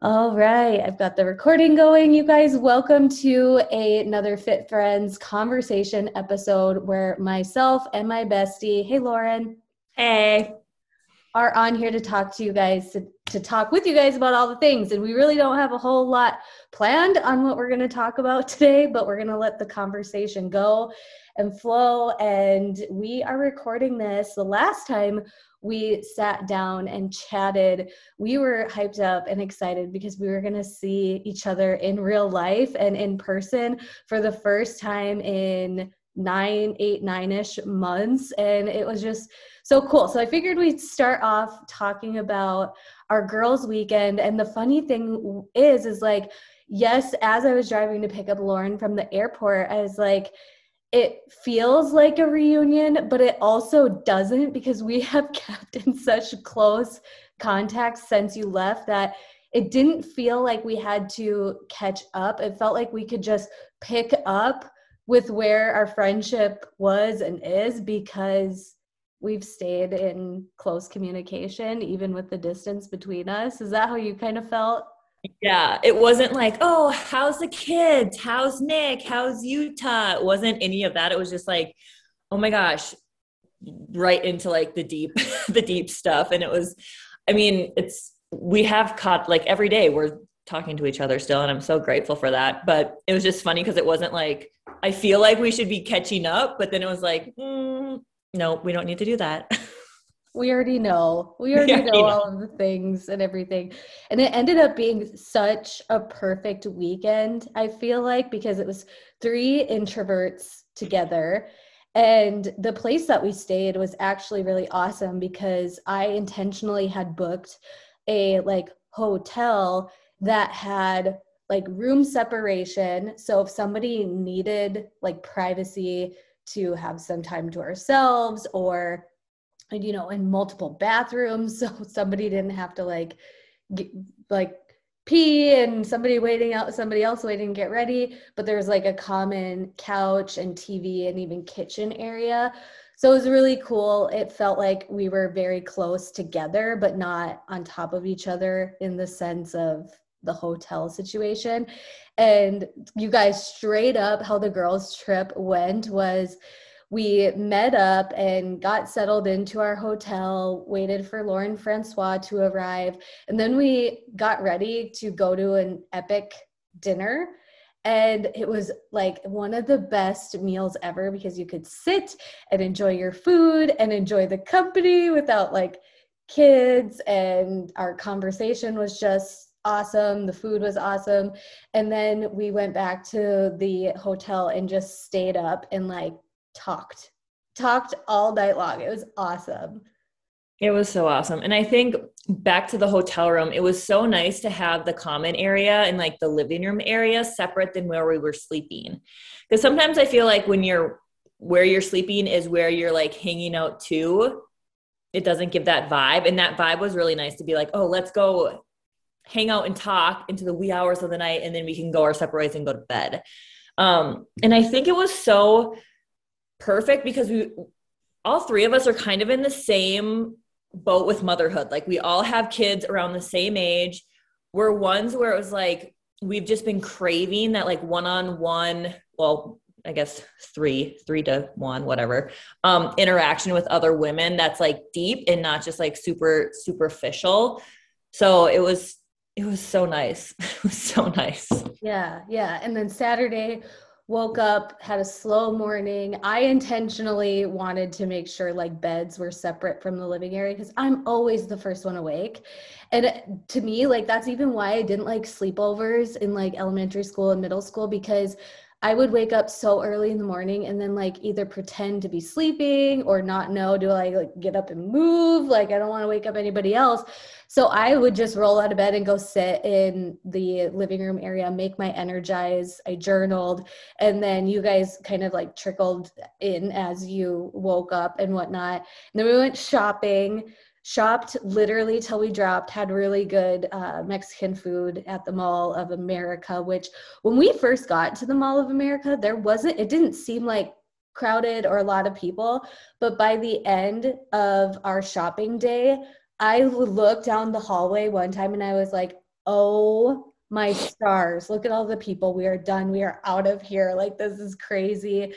All right, I've got the recording going. You guys, welcome to a, another Fit Friends conversation episode where myself and my bestie, hey Lauren, hey, are on here to talk to you guys, to, to talk with you guys about all the things. And we really don't have a whole lot planned on what we're going to talk about today, but we're going to let the conversation go and flow. And we are recording this the last time we sat down and chatted. We were hyped up and excited because we were going to see each other in real life and in person for the first time in nine, eight, nine ish months. And it was just so cool. So I figured we'd start off talking about our girls' weekend. And the funny thing is, is like, yes, as I was driving to pick up Lauren from the airport, I was like, it feels like a reunion, but it also doesn't because we have kept in such close contact since you left that it didn't feel like we had to catch up. It felt like we could just pick up with where our friendship was and is because we've stayed in close communication, even with the distance between us. Is that how you kind of felt? Yeah, it wasn't like, oh, how's the kids? How's Nick? How's Utah? It wasn't any of that. It was just like, oh my gosh, right into like the deep, the deep stuff. And it was, I mean, it's, we have caught like every day we're talking to each other still. And I'm so grateful for that. But it was just funny because it wasn't like, I feel like we should be catching up. But then it was like, mm, no, we don't need to do that. we already know. We already yeah, know all of the things and everything. And it ended up being such a perfect weekend, I feel like, because it was three introverts together. And the place that we stayed was actually really awesome because I intentionally had booked a like hotel that had like room separation. So if somebody needed like privacy to have some time to ourselves or you know in multiple bathrooms so somebody didn't have to like get, like pee and somebody waiting out somebody else waiting to get ready. But there's like a common couch and tv and even kitchen area. So it was really cool. It felt like we were very close together but not on top of each other in the sense of the hotel situation. And you guys straight up how the girls trip went was we met up and got settled into our hotel, waited for Lauren Francois to arrive, and then we got ready to go to an epic dinner. And it was like one of the best meals ever because you could sit and enjoy your food and enjoy the company without like kids. And our conversation was just awesome. The food was awesome. And then we went back to the hotel and just stayed up and like talked, talked all night long. It was awesome. It was so awesome. And I think back to the hotel room, it was so nice to have the common area and like the living room area separate than where we were sleeping. Because sometimes I feel like when you're where you're sleeping is where you're like hanging out too, it doesn't give that vibe. And that vibe was really nice to be like, oh, let's go hang out and talk into the wee hours of the night and then we can go our separate ways and go to bed. Um, and I think it was so perfect because we all three of us are kind of in the same boat with motherhood. Like we all have kids around the same age. We're ones where it was like we've just been craving that like one-on-one, well, I guess three, three to one, whatever, um, interaction with other women that's like deep and not just like super superficial. So it was it was so nice. It was so nice. Yeah, yeah. And then Saturday woke up had a slow morning. I intentionally wanted to make sure like beds were separate from the living area because i'm always the first one awake. And to me like that's even why i didn't like sleepovers in like elementary school and middle school because I would wake up so early in the morning and then like either pretend to be sleeping or not know do I like get up and move like I don't want to wake up anybody else. So I would just roll out of bed and go sit in the living room area, make my energize. I journaled and then you guys kind of like trickled in as you woke up and whatnot. And then we went shopping shopped literally till we dropped had really good uh, mexican food at the mall of america which when we first got to the mall of america there wasn't it didn't seem like crowded or a lot of people but by the end of our shopping day i looked down the hallway one time and i was like oh my stars, look at all the people. We are done. We are out of here. Like, this is crazy.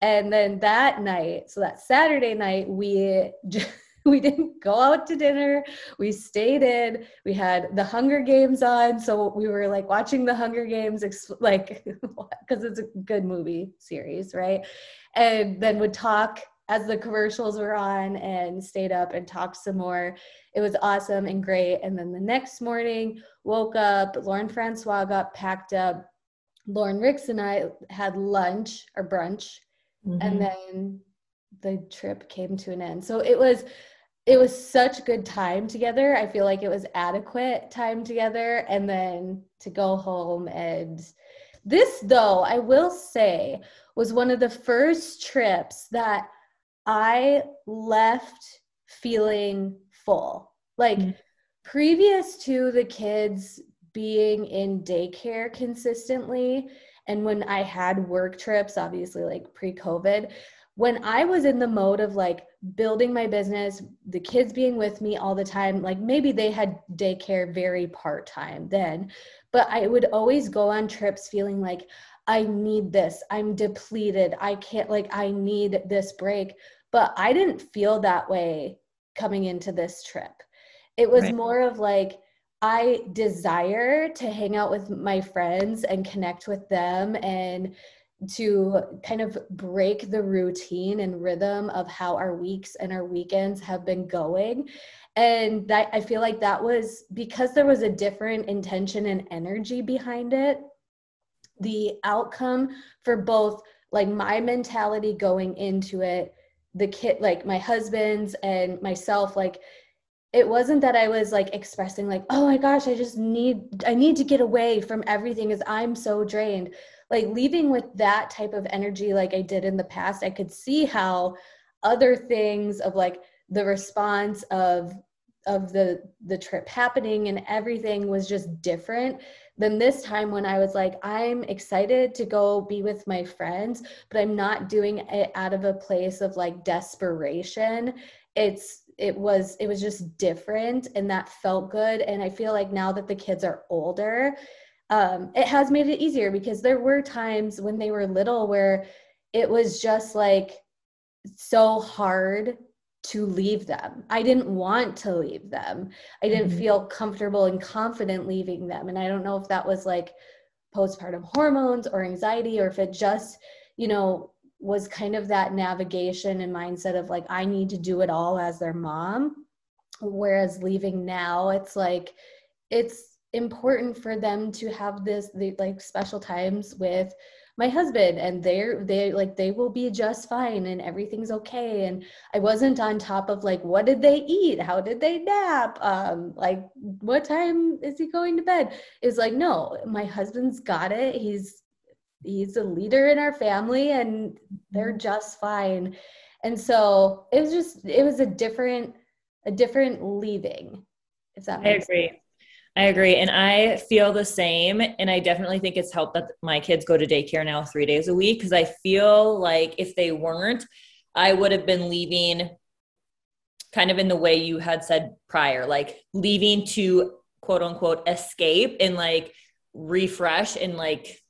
And then that night, so that Saturday night, we we didn't go out to dinner. We stayed in. We had the Hunger Games on, so we were like watching the Hunger Games, like because it's a good movie series, right? And then would talk as the commercials were on and stayed up and talked some more. It was awesome and great. And then the next morning, woke up, Lauren Francois got packed up. Lauren Ricks and I had lunch or brunch, mm-hmm. and then the trip came to an end. So it was it was such good time together. I feel like it was adequate time together. And then to go home and this, though, I will say, was one of the first trips that I left feeling full. Like mm-hmm. previous to the kids being in daycare consistently, and when I had work trips, obviously like pre COVID, when I was in the mode of like building my business, the kids being with me all the time, like maybe they had daycare very part time then, but I would always go on trips feeling like I need this. I'm depleted. I can't, like, I need this break. But I didn't feel that way coming into this trip. It was right. more of like, I desire to hang out with my friends and connect with them and to kind of break the routine and rhythm of how our weeks and our weekends have been going. And that i feel like that was because there was a different intention and energy behind it the outcome for both like my mentality going into it the kid like my husband's and myself like it wasn't that i was like expressing like oh my gosh i just need i need to get away from everything as i'm so drained like leaving with that type of energy like i did in the past i could see how other things of like the response of of the the trip happening and everything was just different than this time when i was like i'm excited to go be with my friends but i'm not doing it out of a place of like desperation. It's it was it was just different and that felt good. And i feel like now that the kids are older um, it has made it easier because there were times when they were little where it was just like so hard to leave them. I didn't want to leave them. I didn't mm-hmm. feel comfortable and confident leaving them. And I don't know if that was like postpartum hormones or anxiety or if it just, you know, was kind of that navigation and mindset of like, I need to do it all as their mom. Whereas leaving now, it's like, it's important for them to have this the, like special times with my husband and they're they like they will be just fine and everything's okay and i wasn't on top of like what did they eat how did they nap um like what time is he going to bed it's like no my husband's got it he's he's a leader in our family and they're mm-hmm. just fine and so it was just it was a different a different leaving if that makes I agree. Sense. I agree. And I feel the same. And I definitely think it's helped that my kids go to daycare now three days a week because I feel like if they weren't, I would have been leaving kind of in the way you had said prior, like leaving to quote unquote escape and like refresh and like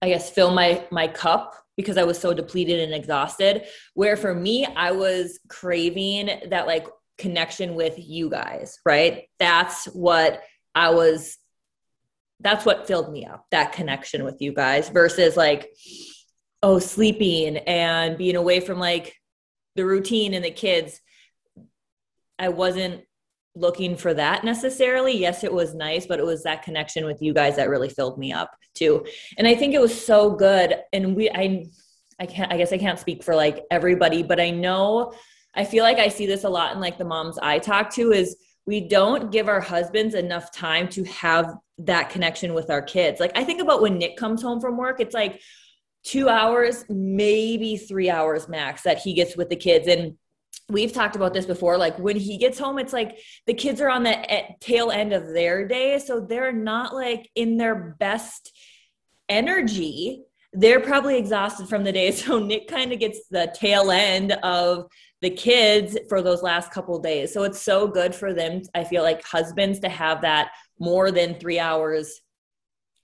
I guess fill my my cup because I was so depleted and exhausted. Where for me, I was craving that like connection with you guys, right? That's what I was that's what filled me up, that connection with you guys versus like oh, sleeping and being away from like the routine and the kids. I wasn't looking for that necessarily. Yes, it was nice, but it was that connection with you guys that really filled me up too. And I think it was so good and we I I can't I guess I can't speak for like everybody, but I know I feel like I see this a lot in like the moms I talk to is we don't give our husbands enough time to have that connection with our kids. Like I think about when Nick comes home from work, it's like 2 hours, maybe 3 hours max that he gets with the kids. And we've talked about this before like when he gets home it's like the kids are on the tail end of their day so they're not like in their best energy. They're probably exhausted from the day. So nick kind of gets the tail end of the kids for those last couple days. So it's so good for them. I feel like husbands to have that more than three hours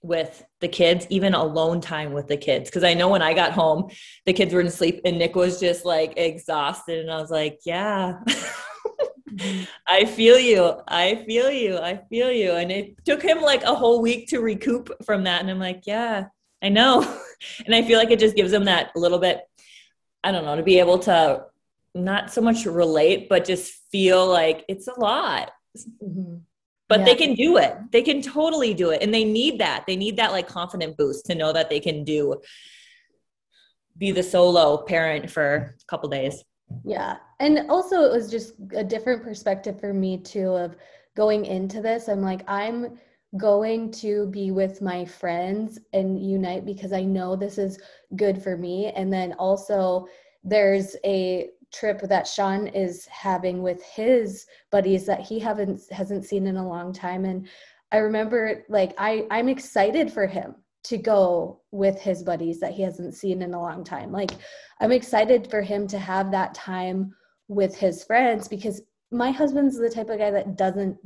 with the kids, even alone time with the kids. Cause I know when I got home, the kids were in sleep and Nick was just like exhausted. And I was like, yeah. I feel you. I feel you. I feel you. And it took him like a whole week to recoup from that. And I'm like, yeah, I know. and I feel like it just gives him that little bit, I don't know, to be able to not so much relate, but just feel like it's a lot. Mm-hmm. But yeah. they can do it. They can totally do it. And they need that. They need that like confident boost to know that they can do be the solo parent for a couple days. Yeah. And also it was just a different perspective for me too of going into this. I'm like, I'm going to be with my friends and unite because I know this is good for me. And then also there's a trip that Sean is having with his buddies that he haven't hasn't seen in a long time and I remember like I I'm excited for him to go with his buddies that he hasn't seen in a long time. Like I'm excited for him to have that time with his friends because my husband's the type of guy that doesn't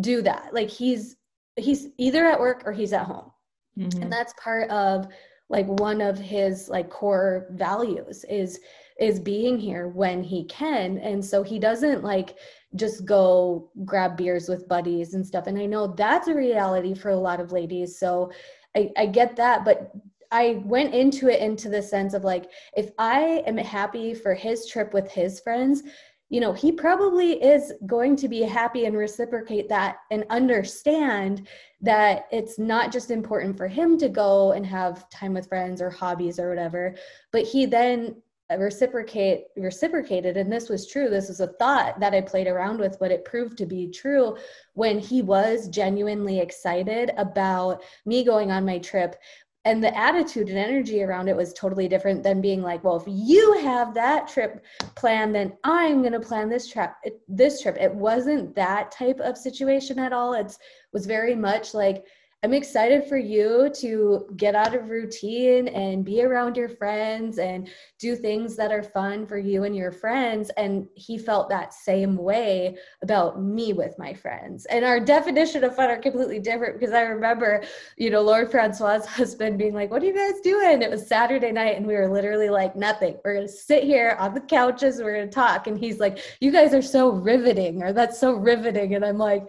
do that. Like he's he's either at work or he's at home. Mm-hmm. And that's part of like one of his like core values is is being here when he can. And so he doesn't like just go grab beers with buddies and stuff. And i know that's a reality for a lot of ladies. So i, I get that. But I went into it into the sense of like, if I am happy for his trip with his friends, you know, he probably is going to be happy and reciprocate that and understand that it's not just important for him to go and have time with friends or hobbies or whatever, but he then reciprocate reciprocated and this was true. This was a thought that i played around with but it proved to be true when he was genuinely excited about me going on my trip. And the attitude and energy around it was totally different than being like well if you have that trip planned then i'm going to plan this trip this trip. It wasn't that type of situation at all. It was very much like I'm excited for you to get out of routine and be around your friends and do things that are fun for you and your friends. And he felt that same way about me with my friends. And our definition of fun are completely different because I remember, you know, Lauren Francois' husband being like, What are you guys doing? It was Saturday night and we were literally like, Nothing. We're going to sit here on the couches, we're going to talk. And he's like, You guys are so riveting, or that's so riveting. And I'm like,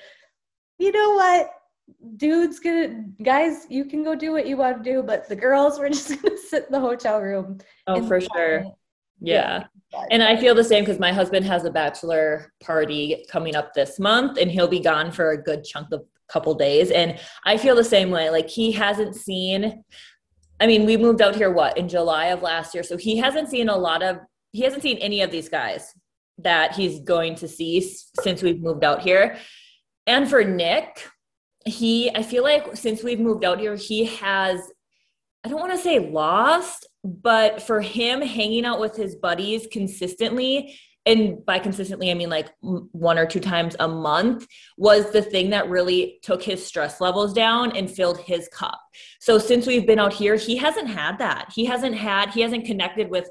You know what? Dudes gonna guys you can go do what you want to do but the girls were just gonna sit in the hotel room oh for sure yeah. yeah. and i feel the same because my husband has a bachelor party coming up this month and he'll be gone for a good chunk of couple days and i feel the same way like he hasn't seen i mean we moved out here what in july of last year so he hasn't seen a lot of he hasn't seen any of these guys that he's going to see since we've moved out here and for nick he i feel like since we've moved out here he has i don't want to say lost but for him hanging out with his buddies consistently and by consistently i mean like one or two times a month was the thing that really took his stress levels down and filled his cup. So since we've been out here he hasn't had that. He hasn't had he hasn't connected with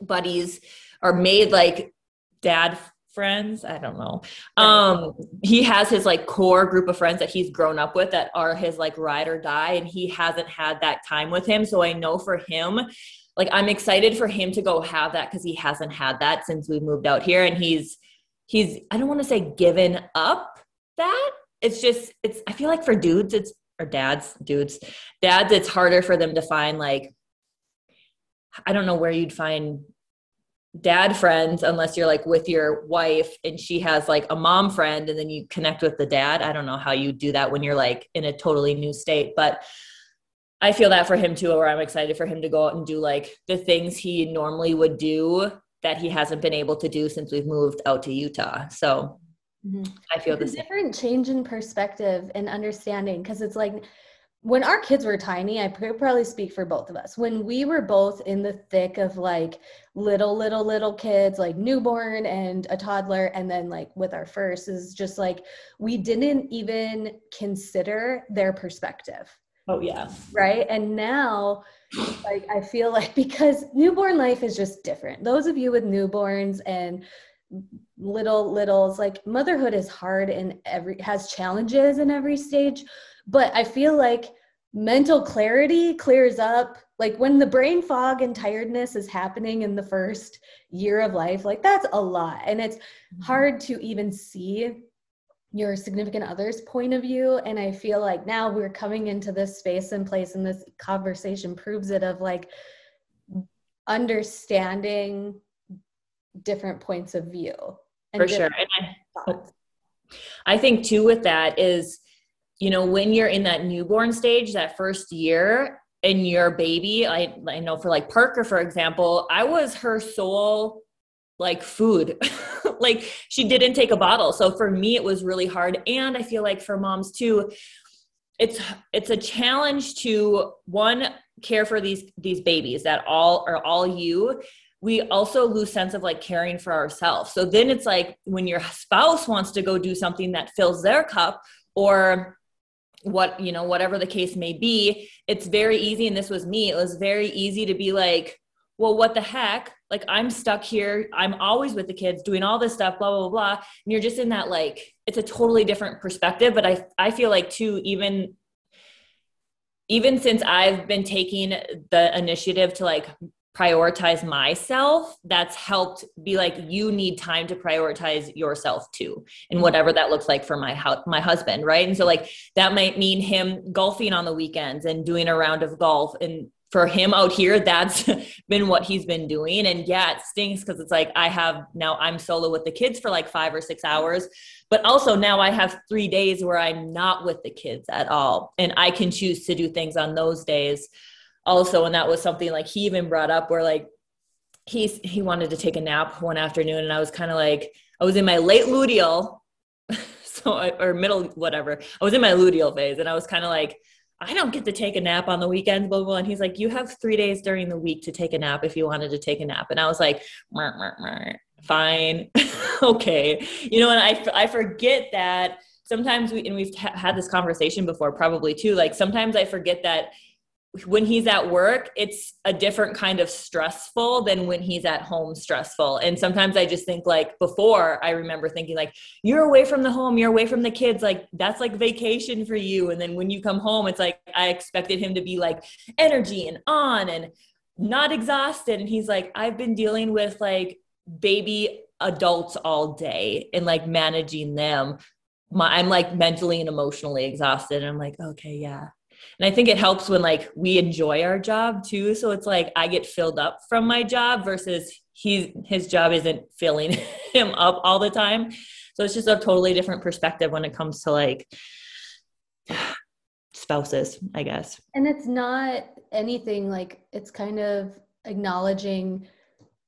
buddies or made like dad friends? I don't know. Um he has his like core group of friends that he's grown up with that are his like ride or die and he hasn't had that time with him. So i know for him like i'm excited for him to go have that because he hasn't had that since we moved out here and he's he's i don't want to say given up that. It's just it's i feel like for dudes it's or dads dudes dads it's harder for them to find like i don't know where you'd find dad friends unless you're like with your wife and she has like a mom friend and then you connect with the dad. I don't know how you do that when you're like in a totally new state, but I feel that for him too, where I'm excited for him to go out and do like the things he normally would do that he hasn't been able to do since we've moved out to Utah. So mm-hmm. I feel this different change in perspective and understanding because it's like when our kids were tiny, I probably speak for both of us. When we were both in the thick of like little, little, little kids, like newborn and a toddler, and then like with our first, is just like we didn't even consider their perspective. Oh yeah. Right. And now like I feel like because newborn life is just different. Those of you with newborns and little littles like motherhood is hard and every has challenges in every stage but i feel like mental clarity clears up like when the brain fog and tiredness is happening in the first year of life like that's a lot. And it's mm-hmm. hard to even see your significant other's point of view. And i feel like now we're coming into this space and place and this conversation proves it of like understanding different points of view for sure. and I, I think too with that is you know when you're in that newborn stage that first year and your baby I, I know for like parker for example i was her sole like food. Like she didn't take a bottle. So for me it was really hard. And i feel like for moms too it's it's a challenge to one care for these these babies that all are all you. We also lose sense of like caring for ourselves. So then it's like when your spouse wants to go do something that fills their cup or what you know whatever the case may be it's very easy and this was me it was very easy to be like well what the heck? Like i'm stuck here i'm always with the kids doing all this stuff blah blah blah and you're just in that like it's a totally different perspective but i i feel like too even even since i've been taking the initiative to like prioritize myself that's helped be like you need time to prioritize yourself too and whatever that looks like for my hu- my husband right? And so like that might mean him golfing on the weekends and doing a round of golf and for him out here that's been what he's been doing. And yeah it stinks because it's like i have now i'm solo with the kids for like five or six hours but also now i have three days where i'm not with the kids at all and i can choose to do things on those days also and that was something like he even brought up where like he's he wanted to take a nap one afternoon and i was kind of like i was in my late luteal so I, or middle whatever. I was in my luteal phase and i was kind of like i don't get to take a nap on the weekends blah, blah blah. And he's like you have three days during the week to take a nap if you wanted to take a nap. And i was like meh, meh, meh. fine. Okay. You know and i i forget that sometimes we and we've had this conversation before probably too like sometimes i forget that when he's at work, it's a different kind of stressful than when he's at home stressful. And sometimes I just think like before I remember thinking like you're away from the home, you're away from the kids, like that's like vacation for you. And then when you come home, it's like I expected him to be like energy and on and not exhausted. And he's like, I've been dealing with like baby adults all day and like managing them. My, I'm like mentally and emotionally exhausted. And I'm like, okay, yeah, and I think it helps when like we enjoy our job too. So it's like I get filled up from my job versus he's his job isn't filling him up all the time. So it's just a totally different perspective when it comes to like spouses, I guess. And it's not anything like it's kind of acknowledging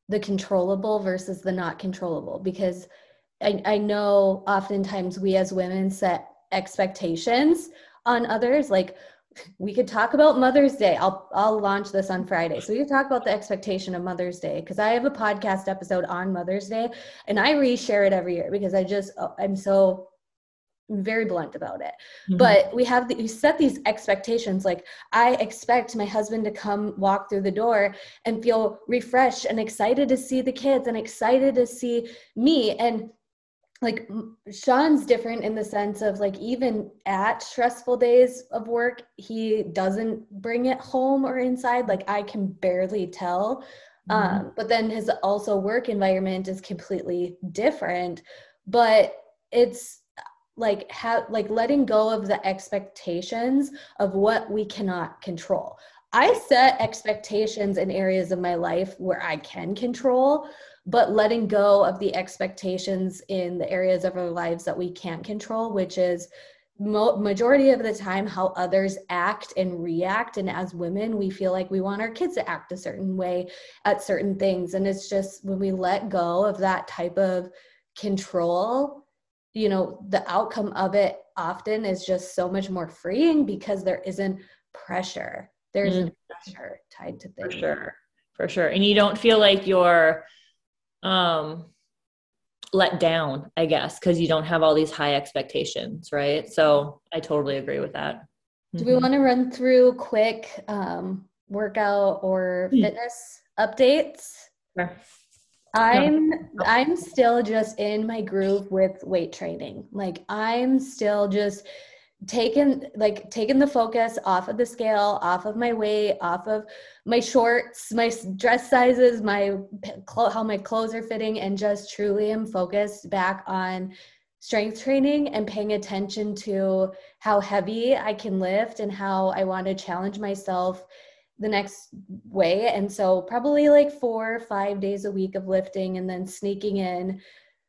the controllable versus the not controllable because I, I know oftentimes we as women set expectations on others like we could talk about Mother's Day. I'll I'll launch this on Friday. So we could talk about the expectation of Mother's Day because I have a podcast episode on Mother's Day and I reshare it every year because I just oh, I'm so very blunt about it. Mm-hmm. But we have the, we set these expectations like I expect my husband to come walk through the door and feel refreshed and excited to see the kids and excited to see me and like Sean's different in the sense of like even at stressful days of work, he doesn't bring it home or inside. Like I can barely tell. Mm-hmm. Um, but then his also work environment is completely different. But it's like how like letting go of the expectations of what we cannot control. I set expectations in areas of my life where I can control, but letting go of the expectations in the areas of our lives that we can't control, which is mo- majority of the time how others act and react. And as women, we feel like we want our kids to act a certain way at certain things. And it's just when we let go of that type of control, you know, the outcome of it often is just so much more freeing because there isn't pressure. There's mm. pressure tied to things. For sure. For sure. And you don't feel like you're um let down i guess because you don't have all these high expectations right so i totally agree with that Do we mm-hmm. want to run through quick um, workout or hmm. fitness updates? Sure. I'm I'm still just in my groove with weight training. Like I'm still just taking like taking the focus off of the scale, off of my weight, off of my shorts, my dress sizes, my how my clothes are fitting and just truly am focused back on strength training and paying attention to how heavy I can lift and how I want to challenge myself the next way. And so, probably like four or five days a week of lifting and then sneaking in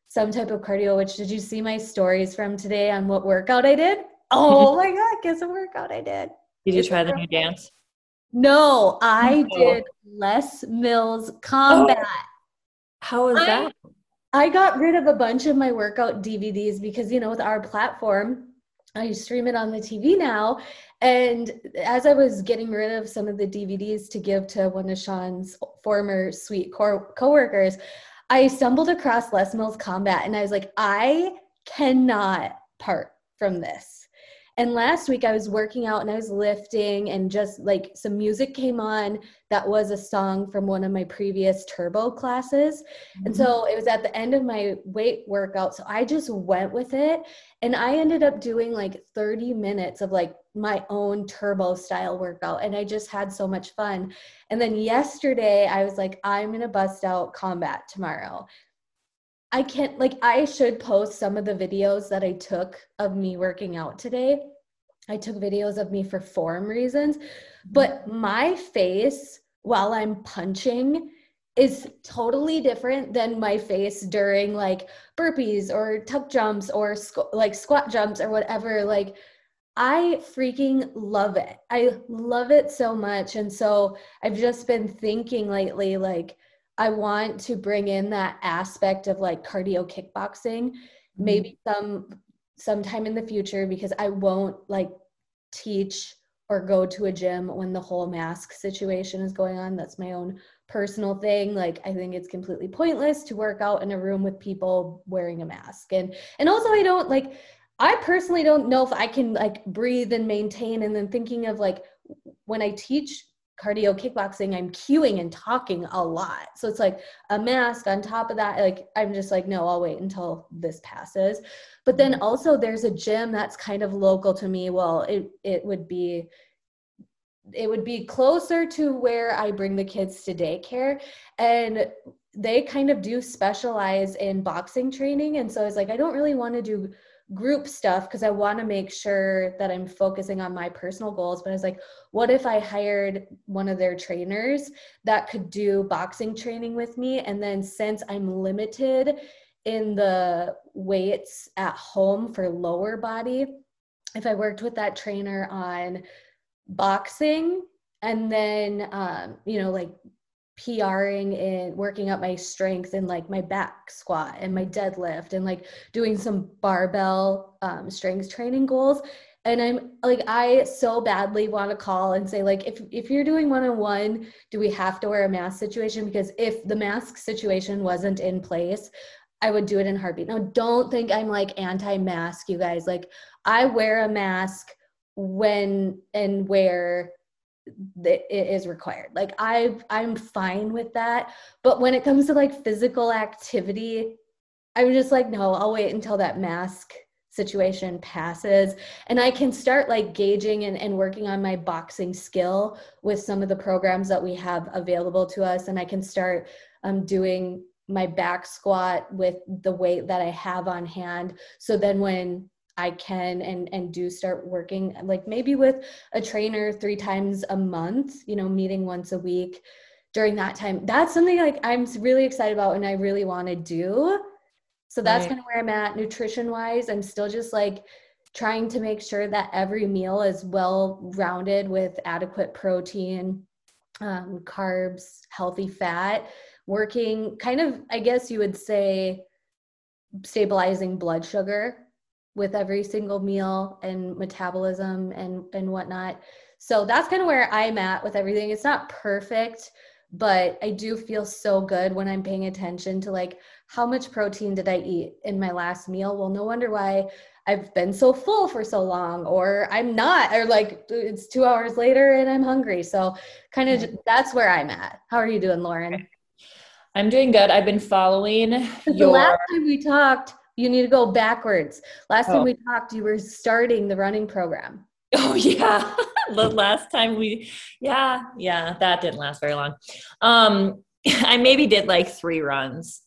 some type of cardio. Which did you see my stories from today on what workout I did? Oh my God, guess what workout I did? Did you try the new dance? No, I oh. did Les Mills oh. combat. Oh. How was I, that? I got rid of a bunch of my workout DVDs because, you know, with our platform, I stream it on the TV now. And as I was getting rid of some of the DVDs to give to one of Sean's former sweet co- coworkers, I stumbled across Les Mills Combat and I was like, I cannot part from this. And last week I was working out and I was lifting and just like some music came on that was a song from one of my previous turbo classes. Mm-hmm. And so mm-hmm. it was at the end of my weight workout. So I just went with it and I ended up doing like 30 minutes of like my own turbo style workout and I just had so much fun. And then yesterday I was like I'm going to bust out combat tomorrow. I can't like I should post some of the videos that I took of me working out today. I took videos of me for form reasons, but my face while I'm punching is totally different than my face during like burpees or tuck jumps or squ- like squat jumps or whatever like I freaking love it. I love it so much and so I've just been thinking lately like I want to bring in that aspect of like cardio kickboxing, mm-hmm. maybe some sometime in the future because I won't like teach or go to a gym when the whole mask situation is going on. That's my own personal thing. Like I think it's completely pointless to work out in a room with people wearing a mask. And and also I don't like I personally don't know if I can like breathe and maintain and then thinking of like when I teach cardio kickboxing i'm cueing and talking a lot. So it's like a mask on top of that like i'm just like no i'll wait until this passes. But then mm-hmm. also there's a gym that's kind of local to me. Well it it would be it would be closer to where i bring the kids to daycare. And they kind of do specialize in boxing training. And so i was like i don't really want to do group stuff because I want to make sure that I'm focusing on my personal goals. But I was like, what if I hired one of their trainers that could do boxing training with me? And then since I'm limited in the weights at home for lower body, if I worked with that trainer on boxing and then, um, you know, like PRing and working up my strength and like my back squat and my deadlift and like doing some barbell um, strength training goals. And I'm like, I so badly want to call and say, like, if if you're doing one on one, do we have to wear a mask situation? Because if the mask situation wasn't in place, I would do it in heartbeat. Now, don't think I'm like anti-mask, you guys. Like, I wear a mask when and where it is required. Like i i'm fine with that. But when it comes to like physical activity i'm just like no i'll wait until that mask situation passes. And i can start like gauging and, and working on my boxing skill with some of the programs that we have available to us. And i can start um, doing my back squat with the weight that i have on hand. So then when I can and and do start working like maybe with a trainer three times a month, you know, meeting once a week during that time. That's something like I'm really excited about and I really want to do. So that's right. kind of where I'm at nutrition wise. I'm still just like trying to make sure that every meal is well rounded with adequate protein, um, carbs, healthy fat, working kind of, I guess you would say, stabilizing blood sugar with every single meal and metabolism and and whatnot so that's kind of where i'm at with everything it's not perfect but i do feel so good when i'm paying attention to like how much protein did i eat in my last meal well no wonder why I've been so full for so long, or I'm not, or like it's two hours later and I'm hungry. So, kind of that's where I'm at. How are you doing, Lauren? I'm doing good. I've been following your. The last time we talked, you need to go backwards. Last time oh. we talked, you were starting the running program. Oh yeah, the last time we, yeah, yeah, that didn't last very long. Um, I maybe did like three runs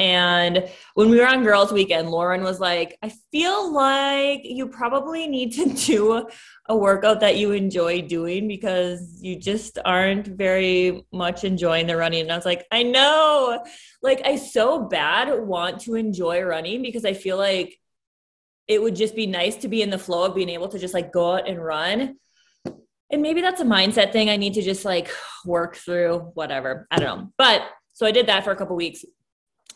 and when we were on girls weekend, Lauren was like, I feel like you probably need to do a workout that you enjoy doing because you just aren't very much enjoying the running. And I was like, I know. Like, I so bad want to enjoy running because I feel like it would just be nice to be in the flow of being able to just like go out and run. And maybe that's a mindset thing I need to just like work through, whatever. I don't know. But so I did that for a couple weeks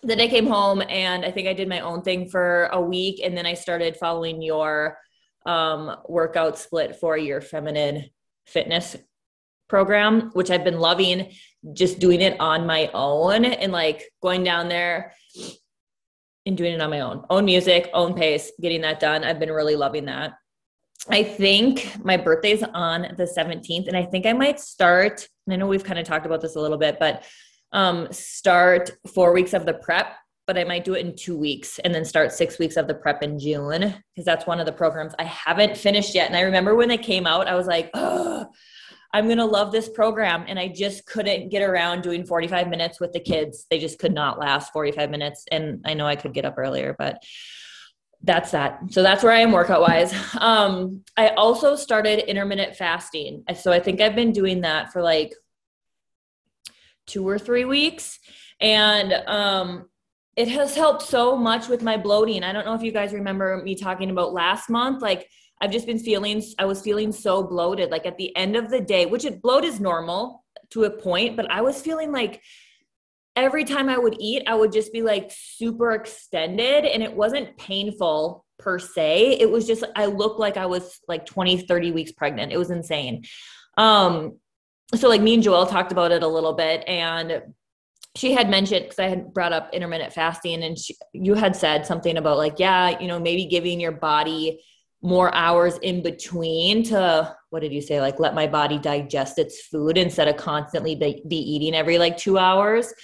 then I came home and I think I did my own thing for a week. And then I started following your um, workout split for your feminine fitness program, which I've been loving just doing it on my own and like going down there and doing it on my own, own music, own pace, getting that done. I've been really loving that. I think my birthday's on the 17th, and I think I might start. I know we've kind of talked about this a little bit, but um, start four weeks of the prep, but I might do it in two weeks and then start six weeks of the prep in June because that's one of the programs I haven't finished yet. And I remember when they came out, I was like, oh, I'm going to love this program. And I just couldn't get around doing 45 minutes with the kids. They just could not last 45 minutes. And I know I could get up earlier, but that's that. So that's where I am workout wise. Um, I also started intermittent fasting. So I think I've been doing that for like two or three weeks. And um, it has helped so much with my bloating. I don't know if you guys remember me talking about last month. Like, I've just been feeling, I was feeling so bloated. Like, at the end of the day, which it, bloat is normal to a point, but I was feeling like every time I would eat, I would just be like super extended and it wasn't painful per se. It was just, I looked like I was like 20, 30 weeks pregnant. It was insane. Um, so like me and Joelle talked about it a little bit and she had mentioned because I had brought up intermittent fasting and she, you had said something about like, yeah, you know, maybe giving your body more hours in between to what did you say like let my body digest its food instead of constantly be, be eating every like two hours?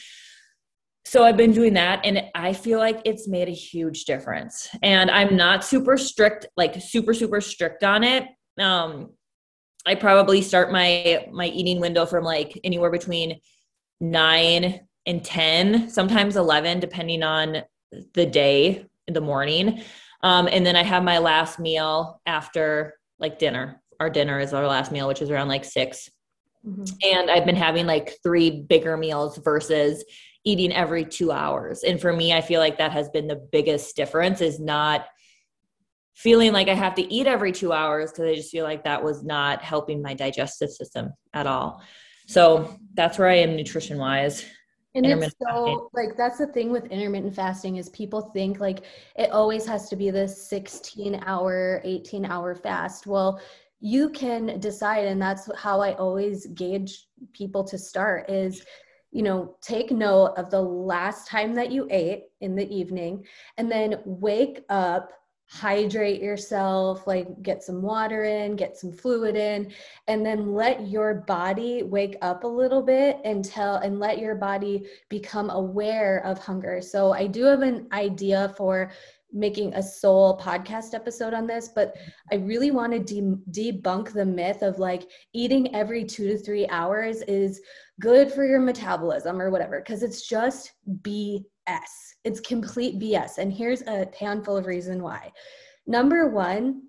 So i've been doing that and i feel like it's made a huge difference and i'm not super strict like super super strict on it. Um I probably start my my eating window from like anywhere between 9 and 10, sometimes 11 depending on the day in the morning. Um, and then I have my last meal after like dinner. Our dinner is our last meal, which is around like 6 mm-hmm. And I've been having like three bigger meals versus eating every two hours. And for me, I feel like that has been the biggest difference is not feeling like I have to eat every two hours because I just feel like that was not helping my digestive system at all. So that's where I am nutrition wise. And it's so fasting. like that's the thing with intermittent fasting is people think like it always has to be this 16 hour, 18 hour fast. Well, you can decide and that's how I always gauge people to start is you know, take note of the last time that you ate in the evening and then wake up hydrate yourself, like get some water in, get some fluid in, and then let your body wake up a little bit and tell and let your body become aware of hunger. So I do have an idea for making a soul podcast episode on this, but I really want to de- debunk the myth of like eating every two to three hours is good for your metabolism or whatever, because it's just BS. It's complete BS. And here's a handful of reason why. Number one,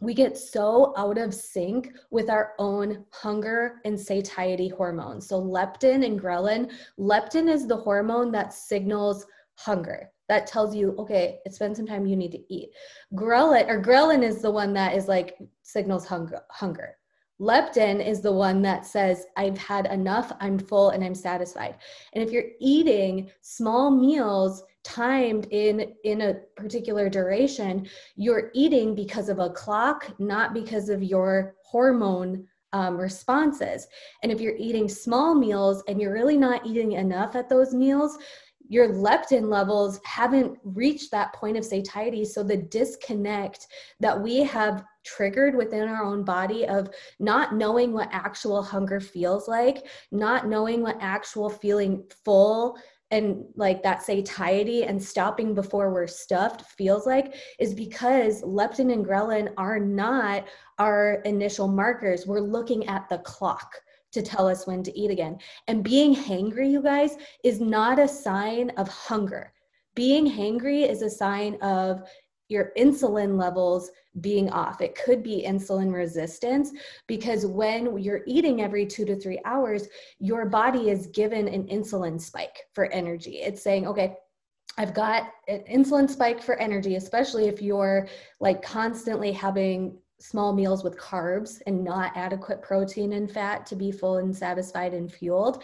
we get so out of sync with our own hunger and satiety hormones. So, leptin and ghrelin. Leptin is the hormone that signals hunger, that tells you, okay, it's been some time, you need to eat. Ghrelin or ghrelin is the one that is like signals hunger. hunger. Leptin is the one that says, I've had enough, I'm full, and I'm satisfied. And if you're eating small meals timed in in a particular duration, you're eating because of a clock, not because of your hormone um, responses. And if you're eating small meals and you're really not eating enough at those meals, your leptin levels haven't reached that point of satiety. So the disconnect that we have triggered within our own body of not knowing what actual hunger feels like, not knowing what actual feeling full and like that satiety and stopping before we're stuffed feels like is because leptin and ghrelin are not our initial markers. We're looking at the clock to tell us when to eat again. And being hangry, you guys, is not a sign of hunger. Being hangry is a sign of your insulin levels being off. It could be insulin resistance because when you're eating every two to three hours, your body is given an insulin spike for energy. It's saying, okay, I've got an insulin spike for energy, especially if you're like constantly having small meals with carbs and not adequate protein and fat to be full and satisfied and fueled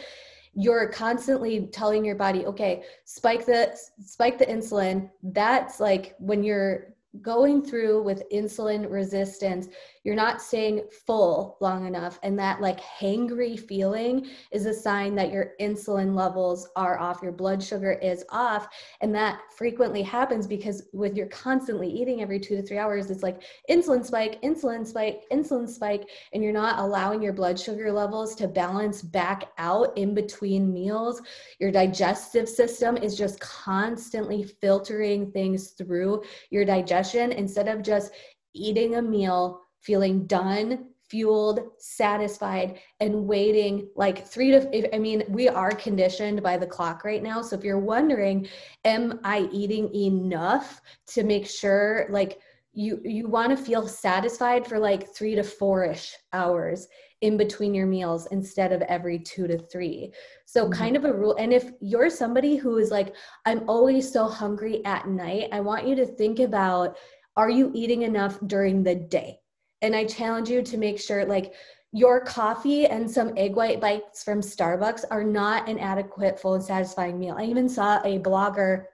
you're constantly telling your body okay spike the spike the insulin. That's like when you're going through with insulin resistance you're not staying full long enough. And that like hangry feeling is a sign that your insulin levels are off your blood sugar is off. And that frequently happens because with you're constantly eating every 2 to 3 hours it's like insulin spike insulin spike insulin spike. And you're not allowing your blood sugar levels to balance back out in between meals. Your digestive system is just constantly filtering things through your digestion. Instead of just eating a meal feeling done fueled satisfied and waiting like three to if, i mean we are conditioned by the clock right now. So if you're wondering am i eating enough to make sure like you you want to feel satisfied for like three to four-ish hours in between your meals instead of every two to three? So mm-hmm. kind of a rule and if you're somebody who is like i'm always so hungry at night i want you to think about are you eating enough during the day and I challenge you to make sure like your coffee and some egg white bites from Starbucks are not an adequate, full, and satisfying meal. I even saw a blogger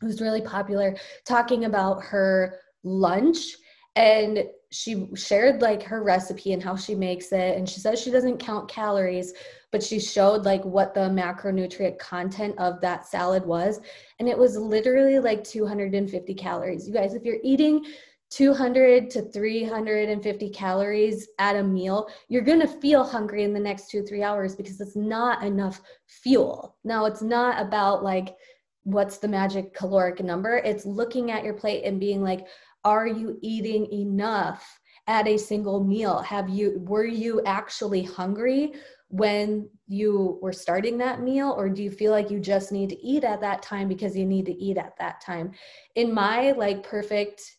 who's really popular talking about her lunch and she shared like her recipe and how she makes it. And she says she doesn't count calories but she showed like what the macronutrient content of that salad was. And it was literally like 250 calories. You guys if you're eating 200 to 350 calories at a meal, you're going to feel hungry in the next two, three hours because it's not enough fuel. Now, it's not about like, what's the magic caloric number? It's looking at your plate and being like, are you eating enough at a single meal? Have you, were you actually hungry when you were starting that meal or do you feel like you just need to eat at that time because you need to eat at that time in my like perfect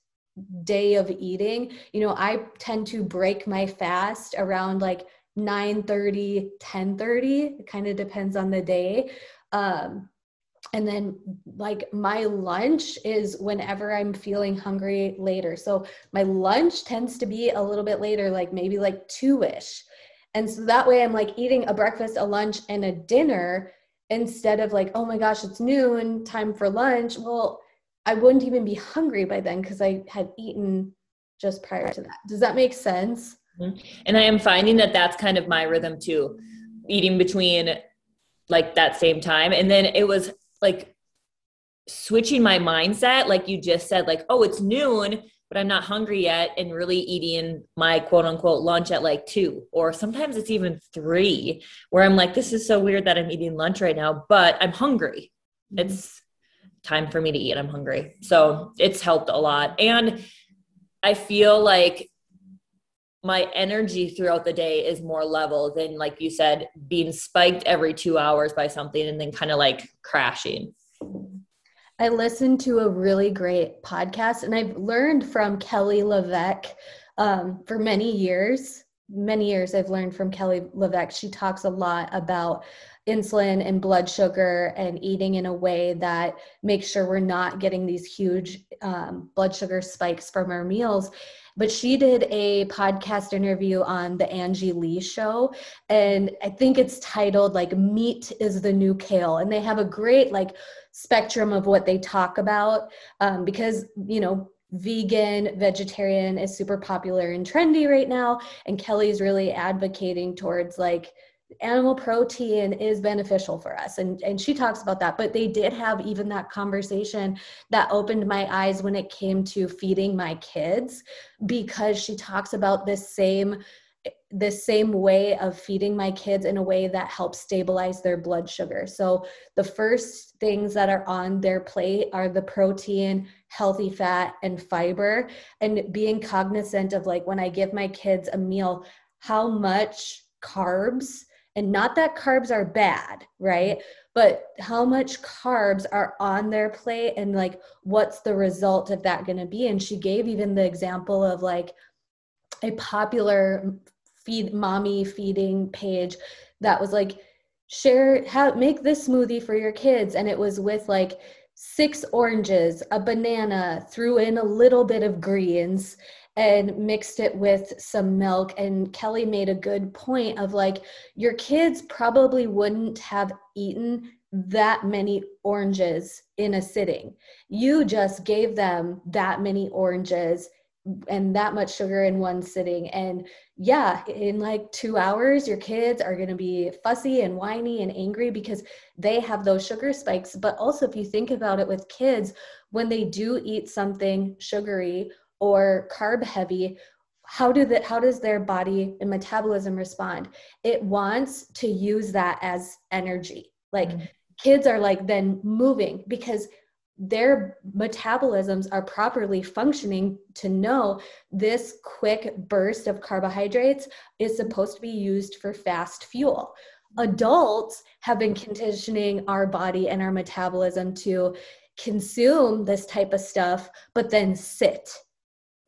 day of eating you know i tend to break my fast around like 9 30 10 30 it kind of depends on the day. Um, and then like my lunch is whenever i'm feeling hungry later. So my lunch tends to be a little bit later like maybe like two-ish. And so that way i'm like eating a breakfast a lunch and a dinner instead of like oh my gosh it's noon time for lunch. Well I wouldn't even be hungry by then because I had eaten just prior to that. Does that make sense? Mm-hmm. And I am finding that that's kind of my rhythm too, eating between like that same time. And then it was like switching my mindset, like you just said, like, oh, it's noon, but I'm not hungry yet, and really eating my quote unquote lunch at like two, or sometimes it's even three, where I'm like, this is so weird that I'm eating lunch right now, but I'm hungry. Mm-hmm. It's time for me to eat. I'm hungry. So it's helped a lot. And I feel like my energy throughout the day is more level than, like you said, being spiked every two hours by something and then kind of like crashing. I listened to a really great podcast and I've learned from Kelly LeVeque um, for many years. Many years I've learned from Kelly LeVeque. She talks a lot about insulin and blood sugar and eating in a way that makes sure we're not getting these huge um, blood sugar spikes from our meals. But she did a podcast interview on the Angie Lee show and I think it's titled like meat is the new kale. And they have a great like spectrum of what they talk about um, because you know vegan vegetarian is super popular and trendy right now and Kelly's really advocating towards like animal protein is beneficial for us and and she talks about that but they did have even that conversation that opened my eyes when it came to feeding my kids because she talks about this same the same way of feeding my kids in a way that helps stabilize their blood sugar. So, the first things that are on their plate are the protein, healthy fat, and fiber. And being cognizant of like when I give my kids a meal, how much carbs, and not that carbs are bad, right? But how much carbs are on their plate, and like what's the result of that going to be? And she gave even the example of like, a popular feed mommy feeding page that was like share how make this smoothie for your kids and it was with like six oranges a banana threw in a little bit of greens and mixed it with some milk. And kelly made a good point of like your kids probably wouldn't have eaten that many oranges in a sitting. You just gave them that many oranges and that much sugar in one sitting. And yeah in like two hours your kids are going to be fussy and whiny and angry because they have those sugar spikes. But also if you think about it with kids when they do eat something sugary or carb heavy how do that how does their body and metabolism respond it wants to use that as energy like mm-hmm. kids are like then moving because their metabolisms are properly functioning to know this quick burst of carbohydrates is supposed to be used for fast fuel. Adults have been conditioning our body and our metabolism to consume this type of stuff, but then sit,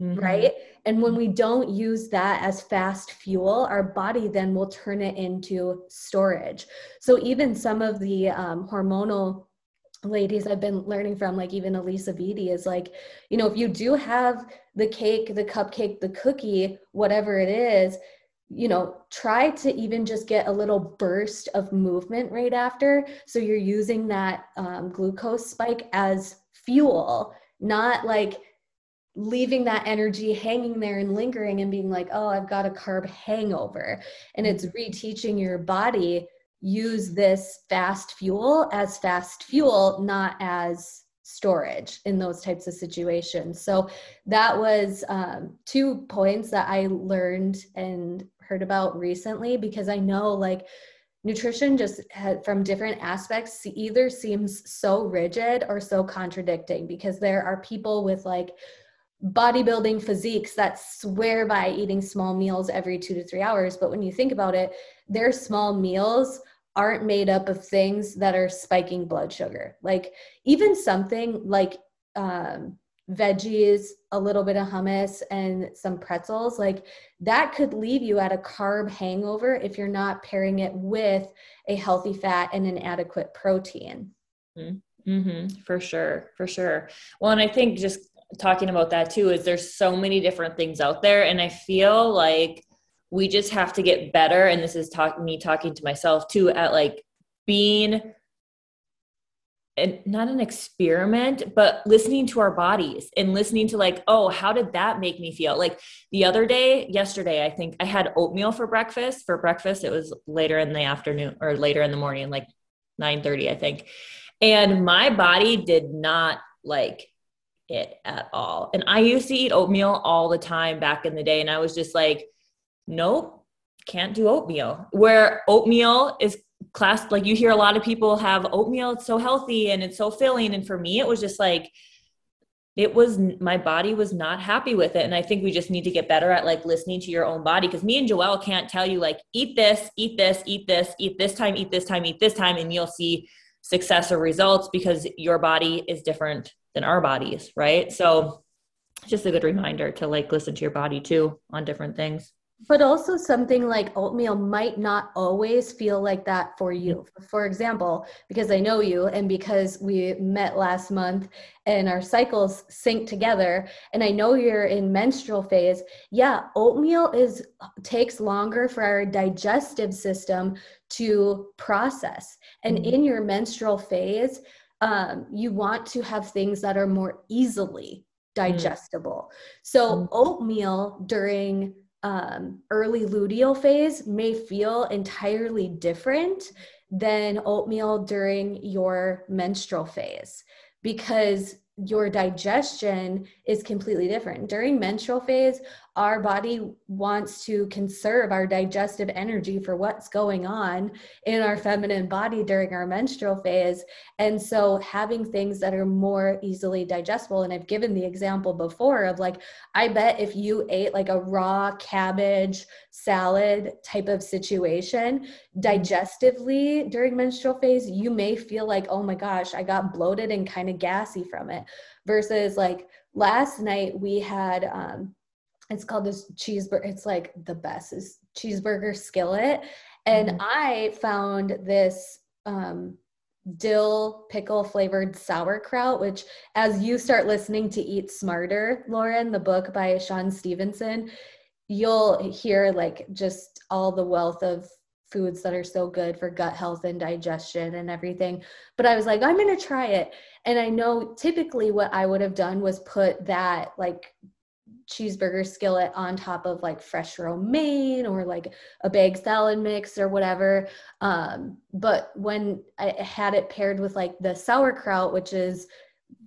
mm-hmm. right? And when we don't use that as fast fuel, our body then will turn it into storage. So even some of the um, hormonal ladies I've been learning from, like even Alisa Vitti, is like, you know, if you do have the cake, the cupcake, the cookie, whatever it is, you know, try to even just get a little burst of movement right after. So you're using that um, glucose spike as fuel, not like leaving that energy hanging there and lingering and being like, oh, I've got a carb hangover. And it's mm-hmm. reteaching your body use this fast fuel as fast fuel, not as storage in those types of situations. So that was um, two points that I learned and heard about recently because I know like nutrition just had, from different aspects either seems so rigid or so contradicting because there are people with like bodybuilding physiques that swear by eating small meals every two to three hours but when you think about it their small meals aren't made up of things that are spiking blood sugar. Like even something like um, veggies, a little bit of hummus, and some pretzels, like that could leave you at a carb hangover if you're not pairing it with a healthy fat and an adequate protein. Mm-hmm. mm-hmm. For sure, for sure. Well, and I think just talking about that too is there's so many different things out there, and I feel like we just have to get better and this is talk me talking to myself too at like being and not an experiment but listening to our bodies and listening to like oh how did that make me feel? Like the other day yesterday i think i had oatmeal for breakfast. For breakfast it was later in the afternoon or later in the morning like 9 30 i think. And my body did not like it at all and i used to eat oatmeal all the time back in the day and i was just like nope, can't do oatmeal. Where oatmeal is classed, like you hear a lot of people have oatmeal, it's so healthy and it's so filling. And for me, it was just like, it was my body was not happy with it and i think we just need to get better at like listening to your own body because me and joelle can't tell you like eat this eat this eat this eat this time eat this time eat this time and you'll see success or results because your body is different than our bodies right so just a good reminder to like listen to your body too on different things but also something like oatmeal might not always feel like that for you. For example, because I know you and because we met last month and our cycles sync together and I know you're in menstrual phase, yeah, oatmeal is takes longer for our digestive system to process. And mm-hmm. in your menstrual phase, um, you want to have things that are more easily mm. digestible. Mm-hmm. So oatmeal during um, early luteal phase may feel entirely different than oatmeal during your menstrual phase because your digestion is completely different. During menstrual phase, our body wants to conserve our digestive energy for what's going on in our feminine body during our menstrual phase. And so, having things that are more easily digestible, and I've given the example before of like, I bet if you ate like a raw cabbage salad type of situation, digestively during menstrual phase, you may feel like, oh my gosh, I got bloated and kind of gassy from it. Versus like last night, we had, um, it's called this cheeseburger it's like the best is cheeseburger skillet. And mm-hmm. i found this um, dill pickle flavored sauerkraut which as you start listening to eat smarter lauren the book by Shawn Stevenson you'll hear like just all the wealth of foods that are so good for gut health and digestion and everything. But i was like i'm going to try it. And i know typically what i would have done was put that like cheeseburger skillet on top of like fresh romaine or like a bag salad mix or whatever. Um, but when I had it paired with like the sauerkraut, which is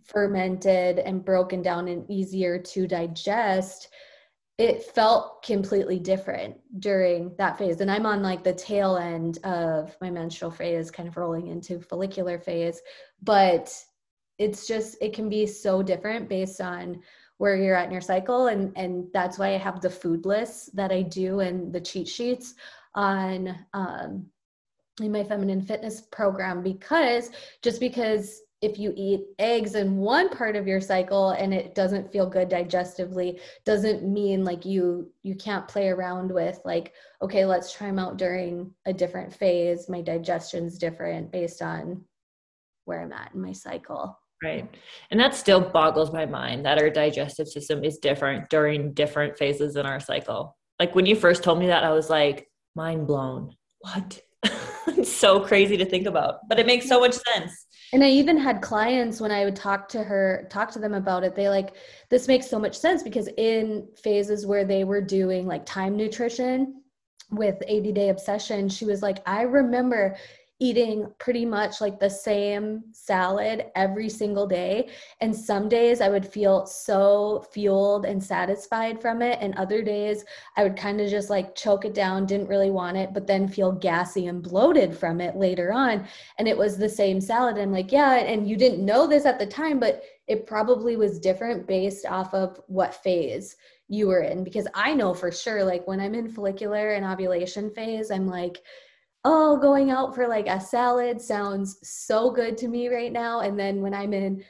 fermented and broken down and easier to digest, it felt completely different during that phase. And I'm on like the tail end of my menstrual phase, kind of rolling into follicular phase. But it's just, it can be so different based on where you're at in your cycle and and that's why i have the food lists that i do and the cheat sheets on um, in my feminine fitness program because just because if you eat eggs in one part of your cycle and it doesn't feel good digestively doesn't mean like you you can't play around with like okay let's try them out during a different phase. My digestion's different based on where i'm at in my cycle Right. And that still boggles my mind that our digestive system is different during different phases in our cycle. Like when you first told me that, I was like, mind blown. What? it's so crazy to think about, but it makes so much sense. And I even had clients when I would talk to her, talk to them about it, they like, this makes so much sense because in phases where they were doing like time nutrition with 80 day obsession, she was like, I remember eating pretty much like the same salad every single day. And some days I would feel so fueled and satisfied from it. And other days I would kind of just like choke it down, didn't really want it, but then feel gassy and bloated from it later on. And it was the same salad. I'm like, yeah. And you didn't know this at the time, but it probably was different based off of what phase you were in. Because I know for sure, like when I'm in follicular and ovulation phase, I'm like, oh, going out for like a salad sounds so good to me right now. And then when I'm in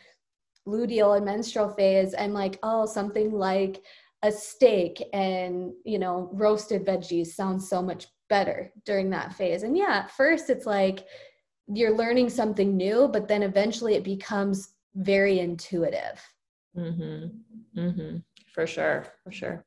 luteal and menstrual phase, I'm like, oh, something like a steak and, you know, roasted veggies sounds so much better during that phase. And yeah, at first it's like you're learning something new, but then eventually it becomes very intuitive. Mm-hmm. Mm-hmm. For sure. For sure.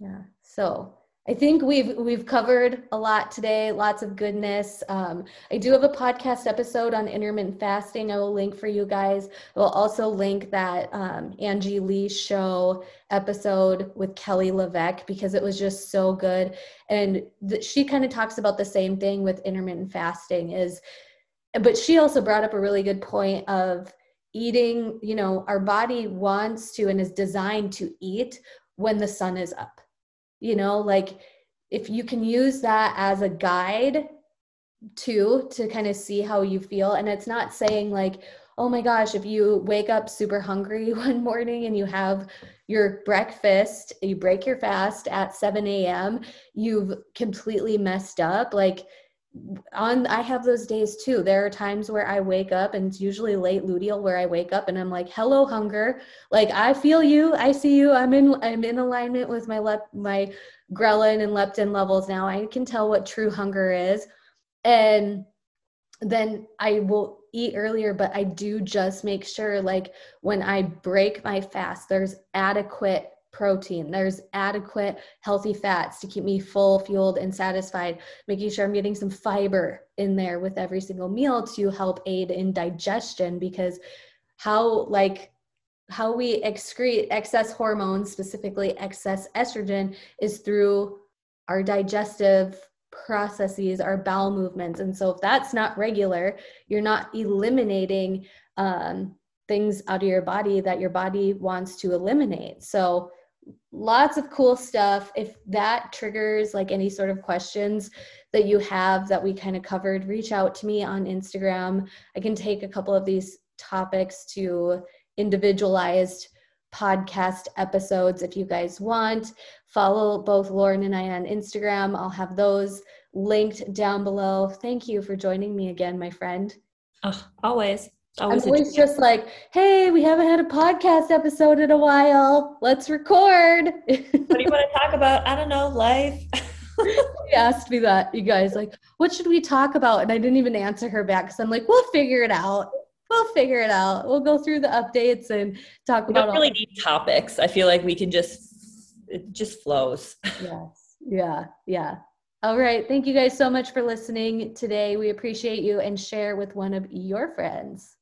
Yeah. So I think we've we've covered a lot today, lots of goodness. Um, I do have a podcast episode on intermittent fasting. I will link for you guys. I will also link that um, Angie Lee show episode with Kelly LeVeque because it was just so good. And th- she kind of talks about the same thing with intermittent fasting is, but she also brought up a really good point of eating. You know, our body wants to and is designed to eat when the sun is up you know like if you can use that as a guide too to kind of see how you feel. And it's not saying like oh my gosh if you wake up super hungry one morning and you have your breakfast you break your fast at 7 a.m you've completely messed up like on I have those days too. There are times where I wake up and it's usually late luteal where I wake up and I'm like, "Hello hunger." Like I feel you. I see you. I'm in I'm in alignment with my lep my ghrelin and leptin levels now. I can tell what true hunger is. And then I will eat earlier, but I do just make sure like when I break my fast, there's adequate protein. There's adequate healthy fats to keep me full, fueled, and satisfied, making sure I'm getting some fiber in there with every single meal to help aid in digestion because how like how we excrete excess hormones, specifically excess estrogen, is through our digestive processes, our bowel movements. And so, if that's not regular, you're not eliminating um, things out of your body that your body wants to eliminate. So, lots of cool stuff. If that triggers like any sort of questions that you have that we kind of covered, reach out to me on Instagram. I can take a couple of these topics to individualized podcast episodes if you guys want. Follow both Lauren and I on Instagram. I'll have those linked down below. Thank you for joining me again, my friend. Oh, always. Always I'm always just like, hey, we haven't had a podcast episode in a while. Let's record. what do you want to talk about? I don't know, life. she asked me that, you guys, like, what should we talk about? And I didn't even answer her back because I'm like, we'll figure it out we'll figure it out. We'll go through the updates and talk we about. don't really need topics. I feel like we can just it just flows. Yes. Yeah. Yeah. All right. Thank you guys so much for listening today. We appreciate you and share with one of your friends.